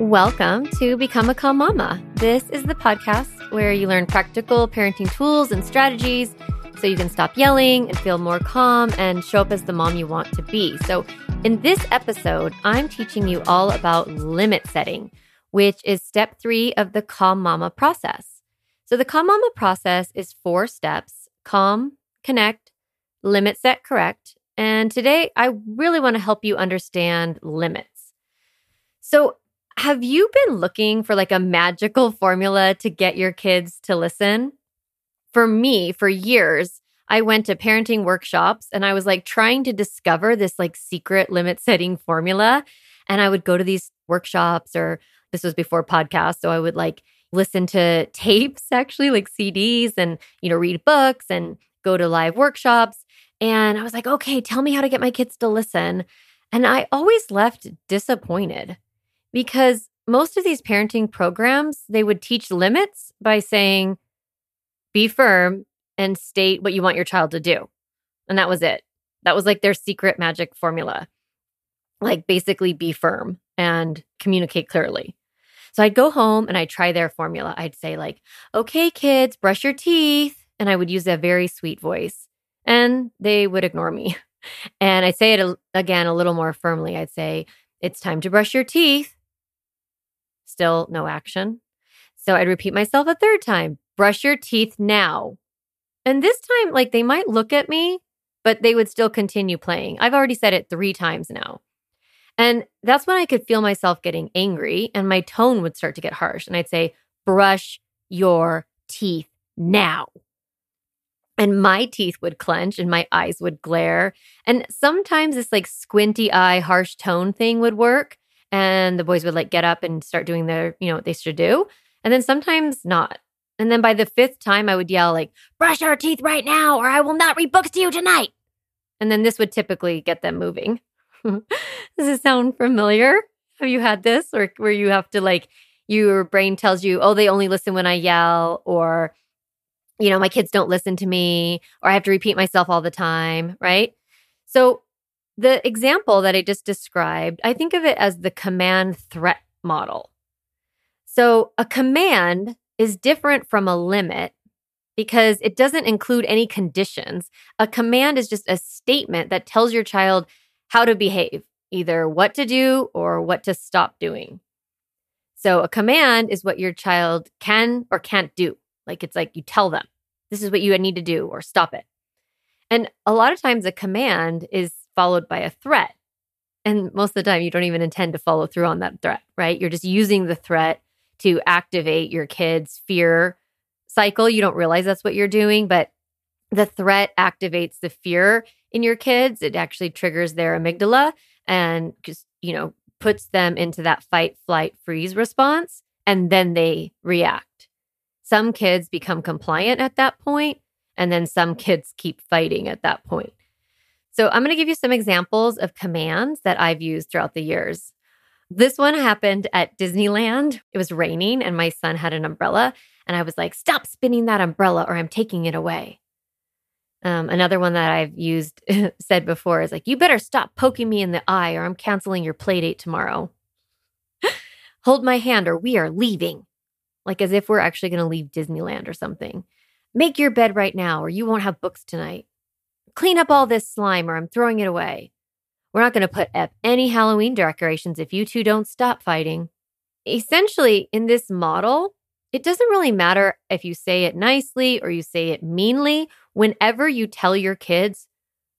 Welcome to Become a Calm Mama. This is the podcast where you learn practical parenting tools and strategies so you can stop yelling and feel more calm and show up as the mom you want to be. So, in this episode, I'm teaching you all about limit setting, which is step three of the Calm Mama process. So, the Calm Mama process is four steps calm, connect, limit set correct. And today, I really want to help you understand limits. So, have you been looking for like a magical formula to get your kids to listen? For me, for years, I went to parenting workshops and I was like trying to discover this like secret limit setting formula. And I would go to these workshops, or this was before podcasts. So I would like listen to tapes, actually, like CDs, and, you know, read books and go to live workshops. And I was like, okay, tell me how to get my kids to listen. And I always left disappointed because most of these parenting programs, they would teach limits by saying, be firm and state what you want your child to do. And that was it. That was like their secret magic formula. Like basically be firm and communicate clearly. So I'd go home and I'd try their formula. I'd say, like, okay, kids, brush your teeth. And I would use a very sweet voice. And they would ignore me. And I'd say it again a little more firmly. I'd say, it's time to brush your teeth. Still no action. So I'd repeat myself a third time brush your teeth now. And this time, like they might look at me, but they would still continue playing. I've already said it three times now. And that's when I could feel myself getting angry and my tone would start to get harsh. And I'd say, brush your teeth now. And my teeth would clench and my eyes would glare. And sometimes this like squinty eye, harsh tone thing would work and the boys would like get up and start doing their, you know, what they should do. And then sometimes not. And then by the fifth time, I would yell, like, brush our teeth right now, or I will not read books to you tonight. And then this would typically get them moving. Does it sound familiar? Have you had this or where you have to like, your brain tells you, oh, they only listen when I yell, or, you know, my kids don't listen to me, or I have to repeat myself all the time, right? So the example that I just described, I think of it as the command threat model. So a command is different from a limit because it doesn't include any conditions. A command is just a statement that tells your child how to behave, either what to do or what to stop doing. So a command is what your child can or can't do. Like it's like you tell them, this is what you need to do or stop it. And a lot of times a command is followed by a threat. And most of the time, you don't even intend to follow through on that threat, right? You're just using the threat to activate your kid's fear cycle. You don't realize that's what you're doing, but the threat activates the fear in your kids. It actually triggers their amygdala and just, you know, puts them into that fight, flight, freeze response. And then they react. Some kids become compliant at that point, and then some kids keep fighting at that point. So I'm going to give you some examples of commands that I've used throughout the years. This one happened at Disneyland. It was raining and my son had an umbrella. And I was like, stop spinning that umbrella or I'm taking it away. Um, another one that I've used, said before, is like, you better stop poking me in the eye or I'm canceling your play date tomorrow. Hold my hand or we are leaving. Like as if we're actually going to leave Disneyland or something. Make your bed right now or you won't have books tonight clean up all this slime or I'm throwing it away. We're not going to put up any Halloween decorations if you two don't stop fighting. Essentially, in this model, it doesn't really matter if you say it nicely or you say it meanly. Whenever you tell your kids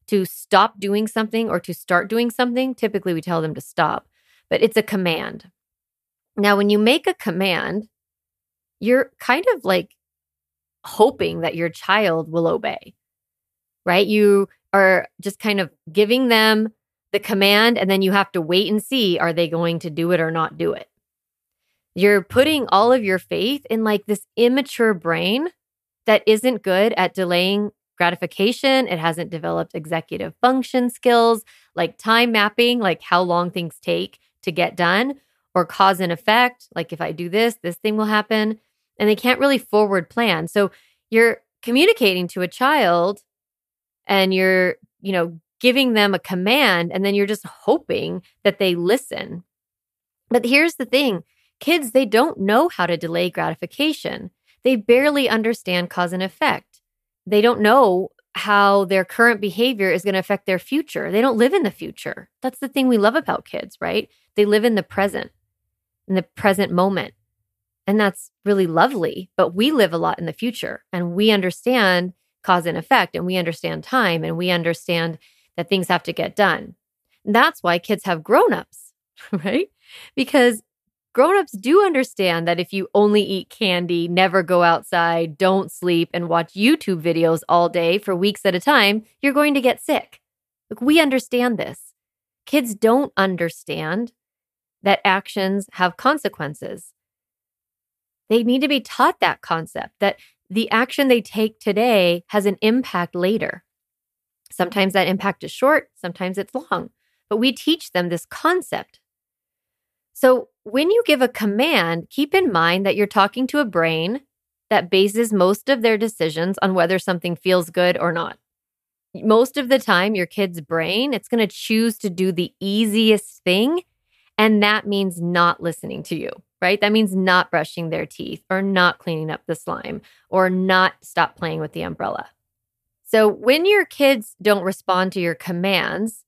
to stop doing something or to start doing something, typically we tell them to stop, but it's a command. Now, when you make a command, you're kind of like hoping that your child will obey right? You are just kind of giving them the command and then you have to wait and see are they going to do it or not do it. You're putting all of your faith in like this immature brain that isn't good at delaying gratification. It hasn't developed executive function skills like time mapping, like how long things take to get done, or cause and effect. Like if I do this, this thing will happen. And they can't really forward plan. So you're communicating to a child and you're, you know, giving them a command and then you're just hoping that they listen. But here's the thing kids, they don't know how to delay gratification. They barely understand cause and effect. They don't know how their current behavior is going to affect their future. They don't live in the future. That's the thing we love about kids, right? They live in the present, in the present moment. And that's really lovely. But we live a lot in the future and we understand cause and effect and we understand time and we understand that things have to get done. And that's why kids have grown-ups, right? Because grown-ups do understand that if you only eat candy, never go outside, don't sleep and watch YouTube videos all day for weeks at a time, you're going to get sick. Like we understand this. Kids don't understand that actions have consequences. They need to be taught that concept that the action they take today has an impact later. Sometimes that impact is short, sometimes it's long, but we teach them this concept. So when you give a command, keep in mind that you're talking to a brain that bases most of their decisions on whether something feels good or not. Most of the time, your kid's brain, it's going to choose to do the easiest thing. And that means not listening to you, right? That means not brushing their teeth or not cleaning up the slime or not stop playing with the umbrella. So when your kids don't respond to your commands,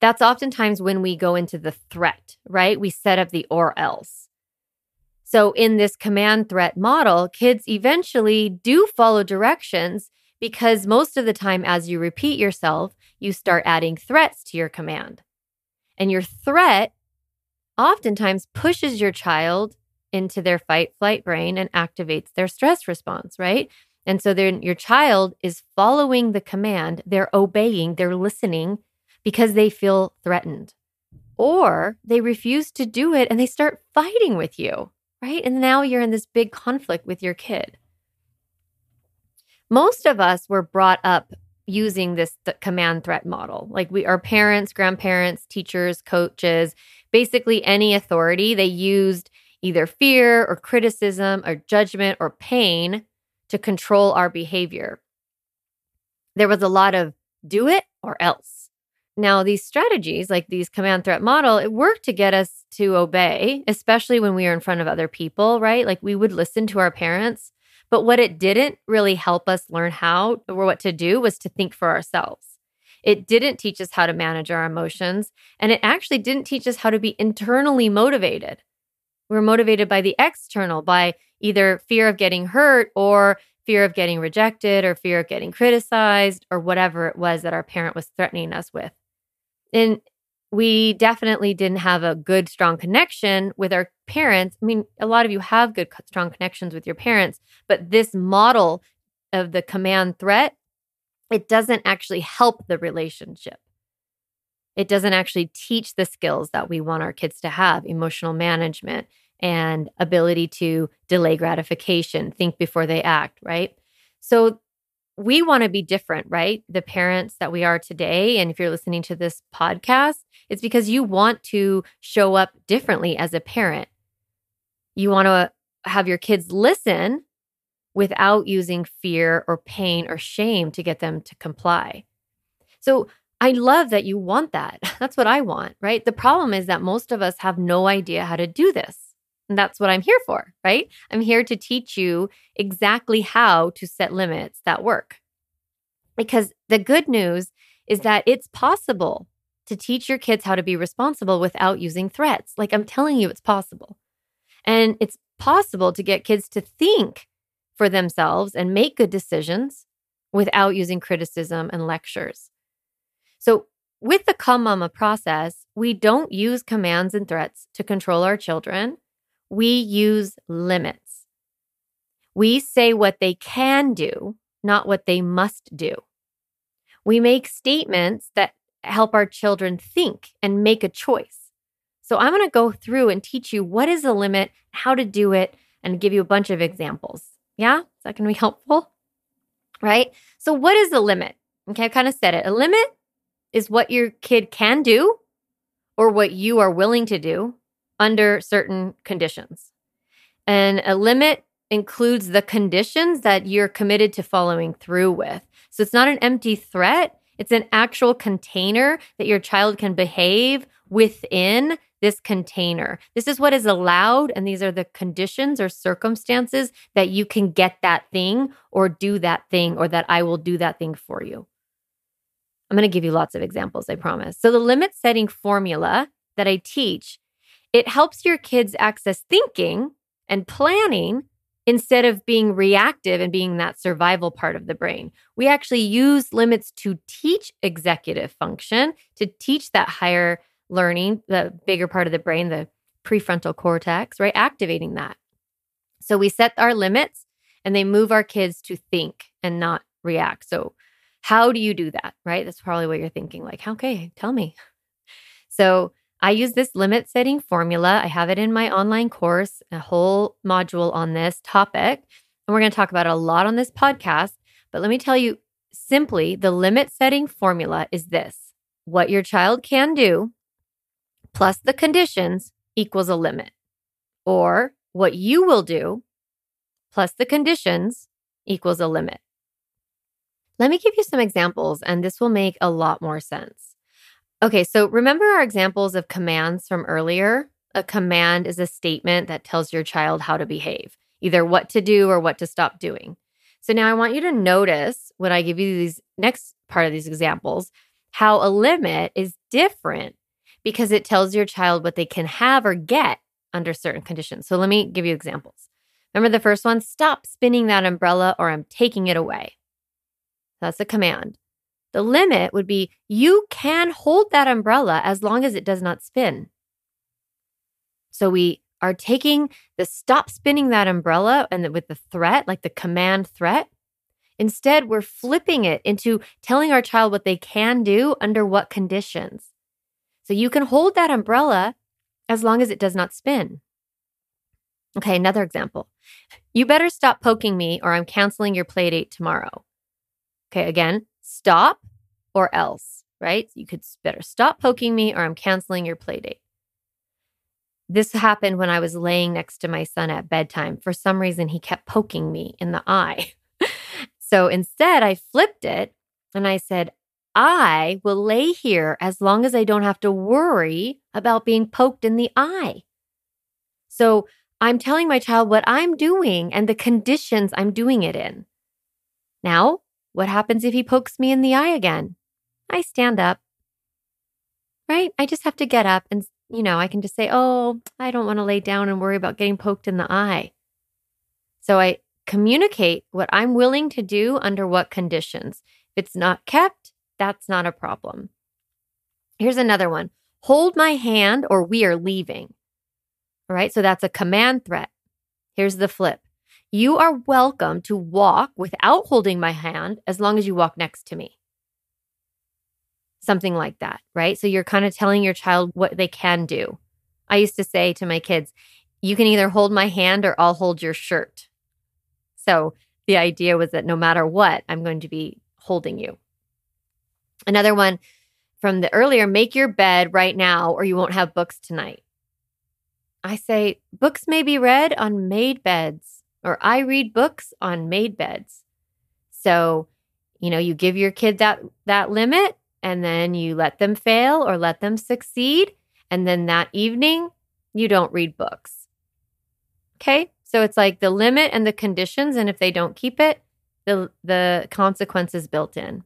that's oftentimes when we go into the threat, right? We set up the or else. So in this command threat model, kids eventually do follow directions because most of the time, as you repeat yourself, you start adding threats to your command. And your threat oftentimes pushes your child into their fight flight brain and activates their stress response, right? And so then your child is following the command, they're obeying, they're listening because they feel threatened. Or they refuse to do it and they start fighting with you, right? And now you're in this big conflict with your kid. Most of us were brought up using this th- command threat model. Like we our parents, grandparents, teachers, coaches, basically any authority, they used either fear or criticism or judgment or pain to control our behavior. There was a lot of do it or else. Now, these strategies, like these command threat model, it worked to get us to obey, especially when we were in front of other people, right? Like we would listen to our parents. But what it didn't really help us learn how or what to do was to think for ourselves. It didn't teach us how to manage our emotions. And it actually didn't teach us how to be internally motivated. We were motivated by the external, by either fear of getting hurt or fear of getting rejected or fear of getting criticized or whatever it was that our parent was threatening us with. And we definitely didn't have a good, strong connection with our parents. I mean, a lot of you have good, strong connections with your parents, but this model of the command threat, it doesn't actually help the relationship. It doesn't actually teach the skills that we want our kids to have emotional management, and ability to delay gratification, think before they act, right? So we want to be different, right? The parents that we are today. And if you're listening to this podcast, it's because you want to show up differently as a parent. You want to have your kids listen without using fear or pain or shame to get them to comply. So I love that you want that. That's what I want, right? The problem is that most of us have no idea how to do this. And that's what I'm here for, right? I'm here to teach you exactly how to set limits that work. Because the good news is that it's possible to teach your kids how to be responsible without using threats. Like I'm telling you, it's possible. And it's possible to get kids to think for themselves and make good decisions without using criticism and lectures. So, with the Calm Mama process, we don't use commands and threats to control our children we use limits. We say what they can do, not what they must do. We make statements that help our children think and make a choice. So I'm going to go through and teach you what is a limit, how to do it, and give you a bunch of examples. Yeah? Is that to be helpful? Right? So, what is a limit? Okay, I kind of said it. A limit is what your kid can do or what you are willing to do under certain conditions. And a limit includes the conditions that you're committed to following through with. So it's not an empty threat, it's an actual container that your child can behave within this container. This is what is allowed, and these are the conditions or circumstances that you can get that thing or do that thing, or that I will do that thing for you. I'm going to give you lots of examples, I promise. So, the limit setting formula that I teach, it helps your kids access thinking and planning instead of being reactive and being that survival part of the brain. We actually use limits to teach executive function, to teach that higher learning, the bigger part of the brain, the prefrontal cortex, right? Activating that. So we set our limits and they move our kids to think and not react. So, how do you do that, right? That's probably what you're thinking like, okay, tell me. So, I use this limit setting formula. I have it in my online course, a whole module on this topic. And we're going to talk about it a lot on this podcast. But let me tell you simply the limit setting formula is this what your child can do plus the conditions equals a limit, or what you will do plus the conditions equals a limit. Let me give you some examples, and this will make a lot more sense. Okay, so remember our examples of commands from earlier? A command is a statement that tells your child how to behave, either what to do or what to stop doing. So now I want you to notice when I give you these next part of these examples, how a limit is different because it tells your child what they can have or get under certain conditions. So let me give you examples. Remember the first one? Stop spinning that umbrella or I'm taking it away. That's a command. The limit would be you can hold that umbrella as long as it does not spin. So we are taking the stop spinning that umbrella and with the threat, like the command threat. Instead, we're flipping it into telling our child what they can do under what conditions. So you can hold that umbrella as long as it does not spin. Okay, another example. You better stop poking me or I'm canceling your play date tomorrow. Okay, again, stop or else, right? You could better stop poking me or I'm canceling your play date. This happened when I was laying next to my son at bedtime. For some reason, he kept poking me in the eye. so instead, I flipped it and I said, I will lay here as long as I don't have to worry about being poked in the eye. So I'm telling my child what I'm doing and the conditions I'm doing it in. Now, what happens if he pokes me in the eye again? I stand up. Right? I just have to get up and, you know, I can just say, oh, I don't want to lay down and worry about getting poked in the eye. So I communicate what I'm willing to do under what conditions. If it's not kept, that's not a problem. Here's another one hold my hand or we are leaving. All right. So that's a command threat. Here's the flip you are welcome to walk without holding my hand as long as you walk next to me. Something like that, right? So you're kind of telling your child what they can do. I used to say to my kids, you can either hold my hand or I'll hold your shirt. So the idea was that no matter what, I'm going to be holding you. Another one from the earlier make your bed right now or you won't have books tonight. I say, books may be read on made beds or I read books on made beds. So, you know, you give your kid that that limit and then you let them fail or let them succeed and then that evening you don't read books. Okay? So it's like the limit and the conditions and if they don't keep it, the the consequences built in.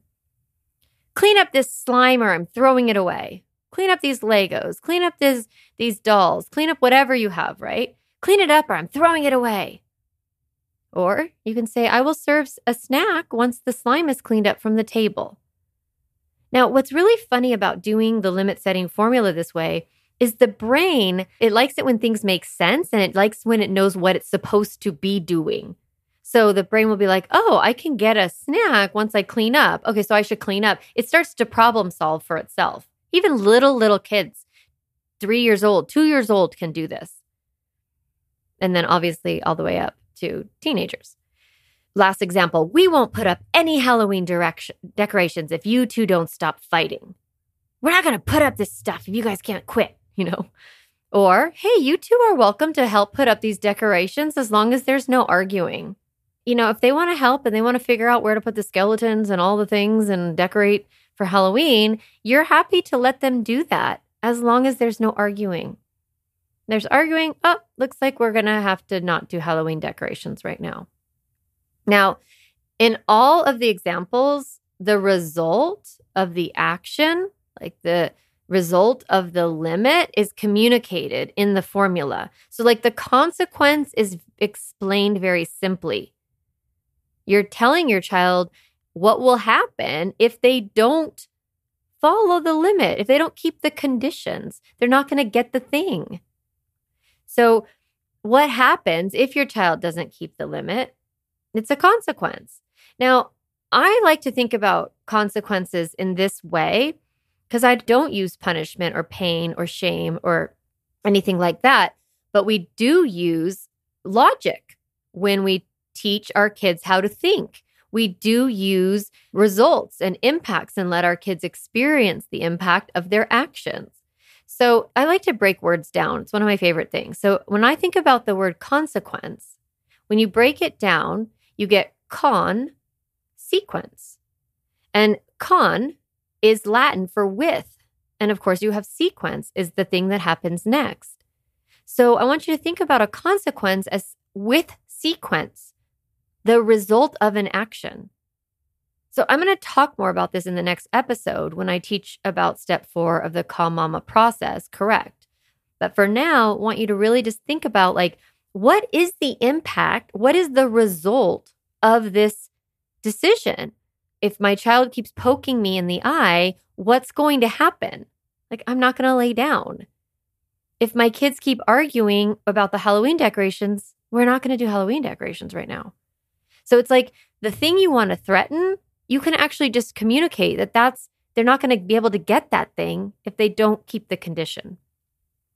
Clean up this slime or I'm throwing it away. Clean up these Legos. Clean up this these dolls. Clean up whatever you have, right? Clean it up or I'm throwing it away. Or you can say, I will serve a snack once the slime is cleaned up from the table. Now, what's really funny about doing the limit setting formula this way is the brain, it likes it when things make sense and it likes when it knows what it's supposed to be doing. So the brain will be like, oh, I can get a snack once I clean up. Okay, so I should clean up. It starts to problem solve for itself. Even little, little kids, three years old, two years old, can do this. And then obviously all the way up to teenagers. Last example we won't put up any Halloween direction, decorations if you two don't stop fighting. We're not going to put up this stuff if you guys can't quit, you know? Or, hey, you two are welcome to help put up these decorations as long as there's no arguing. You know, if they want to help and they want to figure out where to put the skeletons and all the things and decorate for Halloween, you're happy to let them do that as long as there's no arguing. There's arguing. Oh, looks like we're going to have to not do Halloween decorations right now. Now, in all of the examples, the result of the action, like the result of the limit, is communicated in the formula. So, like the consequence is explained very simply. You're telling your child what will happen if they don't follow the limit, if they don't keep the conditions, they're not going to get the thing. So, what happens if your child doesn't keep the limit? It's a consequence. Now, I like to think about consequences in this way because I don't use punishment or pain or shame or anything like that. But we do use logic when we teach our kids how to think. We do use results and impacts and let our kids experience the impact of their actions. So I like to break words down. It's one of my favorite things. So when I think about the word consequence, when you break it down, you get con, sequence. And con is Latin for with. And of course, you have sequence is the thing that happens next. So I want you to think about a consequence as with sequence, the result of an action. So I'm going to talk more about this in the next episode when I teach about step four of the Calm Mama process, correct? But for now, I want you to really just think about like, what is the impact? What is the result of this decision? If my child keeps poking me in the eye, what's going to happen? Like, I'm not going to lay down. If my kids keep arguing about the Halloween decorations, we're not going to do Halloween decorations right now. So it's like the thing you want to threaten you can actually just communicate that that's they're not going to be able to get that thing if they don't keep the condition.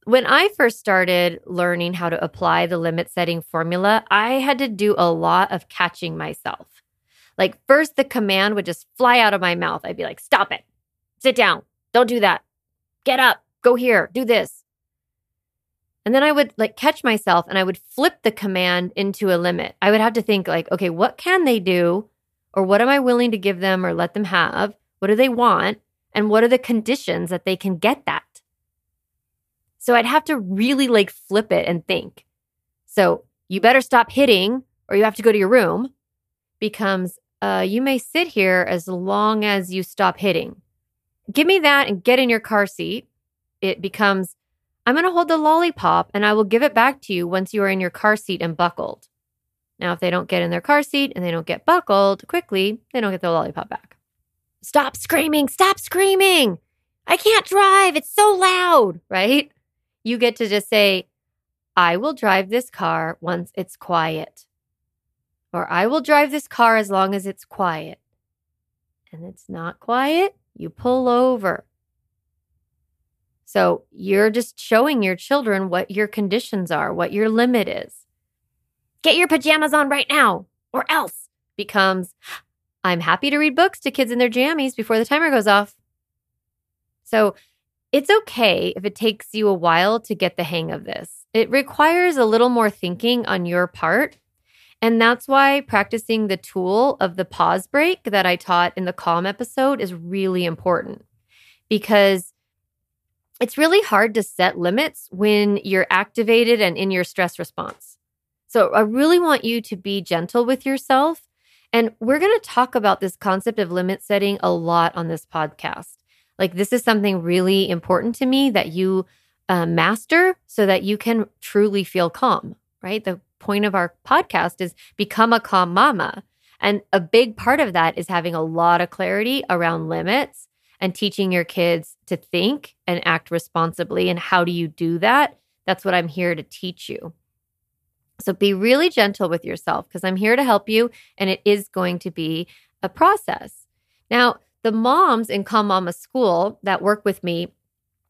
When I first started learning how to apply the limit setting formula, I had to do a lot of catching myself. Like, first, the command would just fly out of my mouth. I'd be like, stop it, sit down, don't do that, get up, go here, do this. And then I would like catch myself and I would flip the command into a limit. I would have to think, like, okay, what can they do or what am I willing to give them or let them have? What do they want? And what are the conditions that they can get that? So I'd have to really like flip it and think. So you better stop hitting or you have to go to your room becomes uh, you may sit here as long as you stop hitting. Give me that and get in your car seat. It becomes I'm going to hold the lollipop and I will give it back to you once you are in your car seat and buckled. Now, if they don't get in their car seat and they don't get buckled quickly, they don't get the lollipop back. Stop screaming! Stop screaming! I can't drive. It's so loud, right? You get to just say, I will drive this car once it's quiet. Or I will drive this car as long as it's quiet. And it's not quiet, you pull over. So you're just showing your children what your conditions are, what your limit is. Get your pajamas on right now, or else becomes I'm happy to read books to kids in their jammies before the timer goes off. So it's okay if it takes you a while to get the hang of this. It requires a little more thinking on your part. And that's why practicing the tool of the pause break that I taught in the calm episode is really important because it's really hard to set limits when you're activated and in your stress response. So I really want you to be gentle with yourself. And we're going to talk about this concept of limit setting a lot on this podcast. Like, this is something really important to me that you uh, master so that you can truly feel calm, right? The point of our podcast is become a calm mama. And a big part of that is having a lot of clarity around limits and teaching your kids to think and act responsibly. And how do you do that? That's what I'm here to teach you. So be really gentle with yourself because I'm here to help you and it is going to be a process. Now, the moms in Calm Mama School that work with me,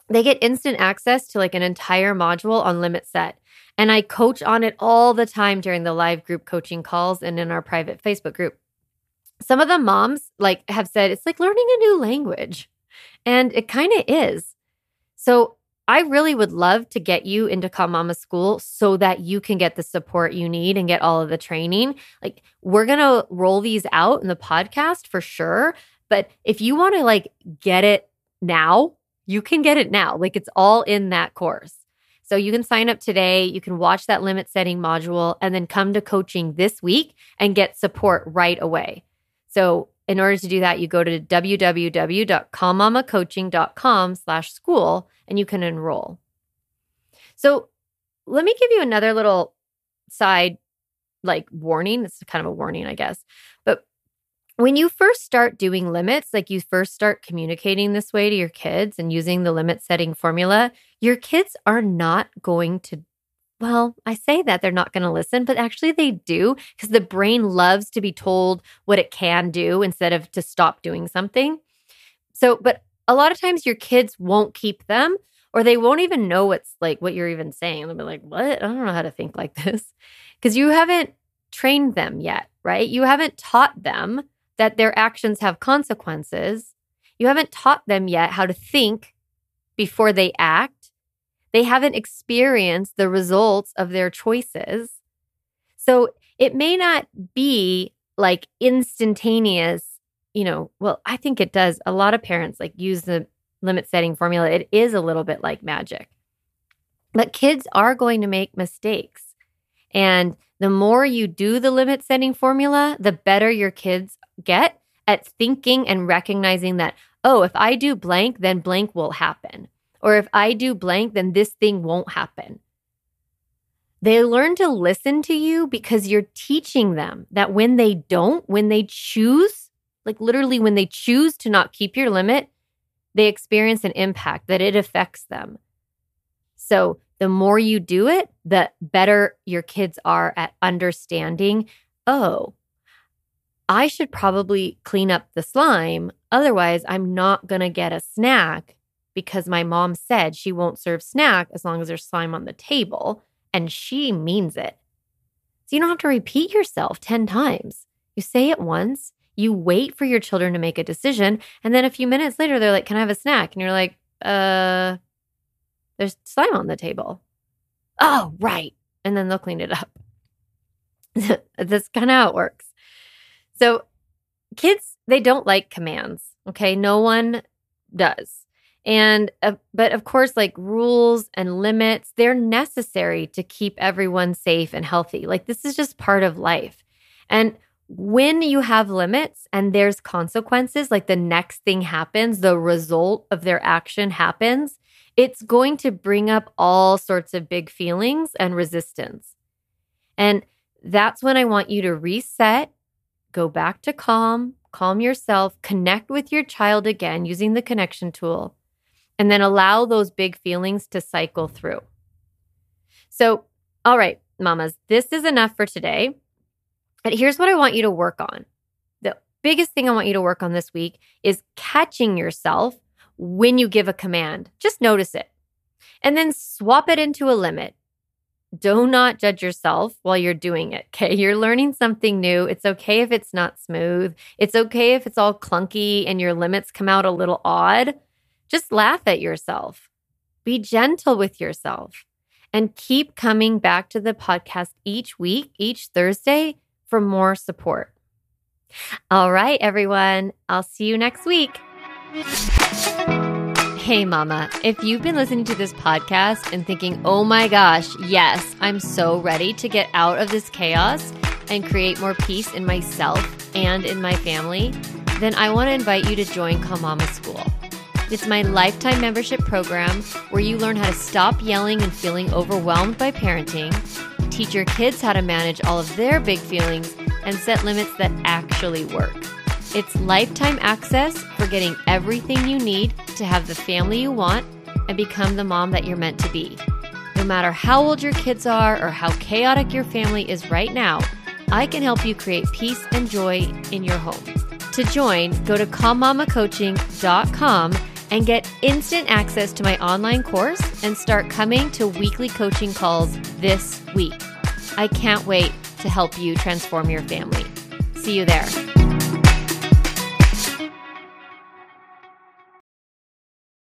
they get instant access to like an entire module on limit set. And I coach on it all the time during the live group coaching calls and in our private Facebook group. Some of the moms like have said it's like learning a new language. And it kind of is. So I really would love to get you into Calm Mama School so that you can get the support you need and get all of the training. Like, we're to roll these out in the podcast for sure. But if you want to like get it now, you can get it now. Like, it's all in that course. So you can sign up today. You can watch that limit setting module and then come to coaching this week and get support right away. So in order to do that, you go to www.calmmamacoaching.com slash school and you can enroll. So let me give you another little side like warning. It's kind of a warning, I guess. But when you first start doing limits, like you first start communicating this way to your kids and using the limit setting formula, your kids are not going to well, I say that they're not going to listen, but actually they do because the brain loves to be told what it can do instead of to stop doing something. So, but a lot of times your kids won't keep them or they won't even know what's like what you're even saying. They'll be like, "What? I don't know how to think like this." Because you haven't trained them yet, right? You haven't taught them that their actions have consequences. You haven't taught them yet how to think before they act. They haven't experienced the results of their choices. So it may not be like instantaneous, you know, well, I think it does. A lot of parents like use the limit setting formula. It is a little bit like magic. But kids are going to make mistakes. And the more you do the limit setting formula, the better your kids get at thinking and recognizing that, oh, if I do blank, then blank will happen. Or if I do blank, then this thing won't happen. They learn to listen to you because you're teaching them that when they don't, when they choose, like literally when they choose to not keep your limit, they experience an impact that it affects them. So the more you do it, the better your kids are at understanding, oh, I should probably clean up the slime. Otherwise, I'm not going to get a snack because my mom said she won't serve snack as long as there's slime on the table. And she means it. So you don't have to repeat yourself 10 times. You say it once, you wait for your children to make a decision. And then a few minutes later, they're like, Can I have a snack? And you're like, Uh, there's slime on the table. Oh, right. And then they'll clean it up. That's kind of how it works. So, kids, they don't like commands. Okay. No one does. And, uh, but of course, like rules and limits, they're necessary to keep everyone safe and healthy. Like, this is just part of life. And when you have limits and there's consequences, like the next thing happens, the result of their action happens, it's going to bring up all sorts of big feelings and resistance. And that's when I want you to reset, go back to calm, calm yourself, connect with your child again using the connection tool, and then allow those big feelings to cycle through. So, all right, mamas, this is enough for today. But here's what I want you to work on. The biggest thing I want you to work on this week is catching yourself when you give a command. Just notice it. And then swap it into a limit. Do not judge yourself while you're doing it. Okay. You're learning something new. It's okay if it's not smooth. It's okay if it's all clunky and your limits come out a little odd. Just laugh at yourself. Be gentle with yourself and keep coming back to the podcast each week, each Thursday for more support. All right, everyone. I'll see you next week. Hey, Mama, if you've been listening to this podcast and thinking, oh my gosh, yes, I'm so ready to get out of this chaos and create more peace in myself and in my family, then I want to invite you to join Calm Mama School. It's my lifetime membership program where you learn how to stop yelling and feeling overwhelmed by parenting, teach your kids how to manage all of their big feelings, and set limits that actually work. It's lifetime access for getting everything you need to have the family you want and become the mom that you're meant to be. No matter how old your kids are or how chaotic your family is right now, I can help you create peace and joy in your home. To join, go to calmmamacoaching.com and get instant access to my online course and start coming to weekly coaching calls this week. I can't wait to help you transform your family. See you there.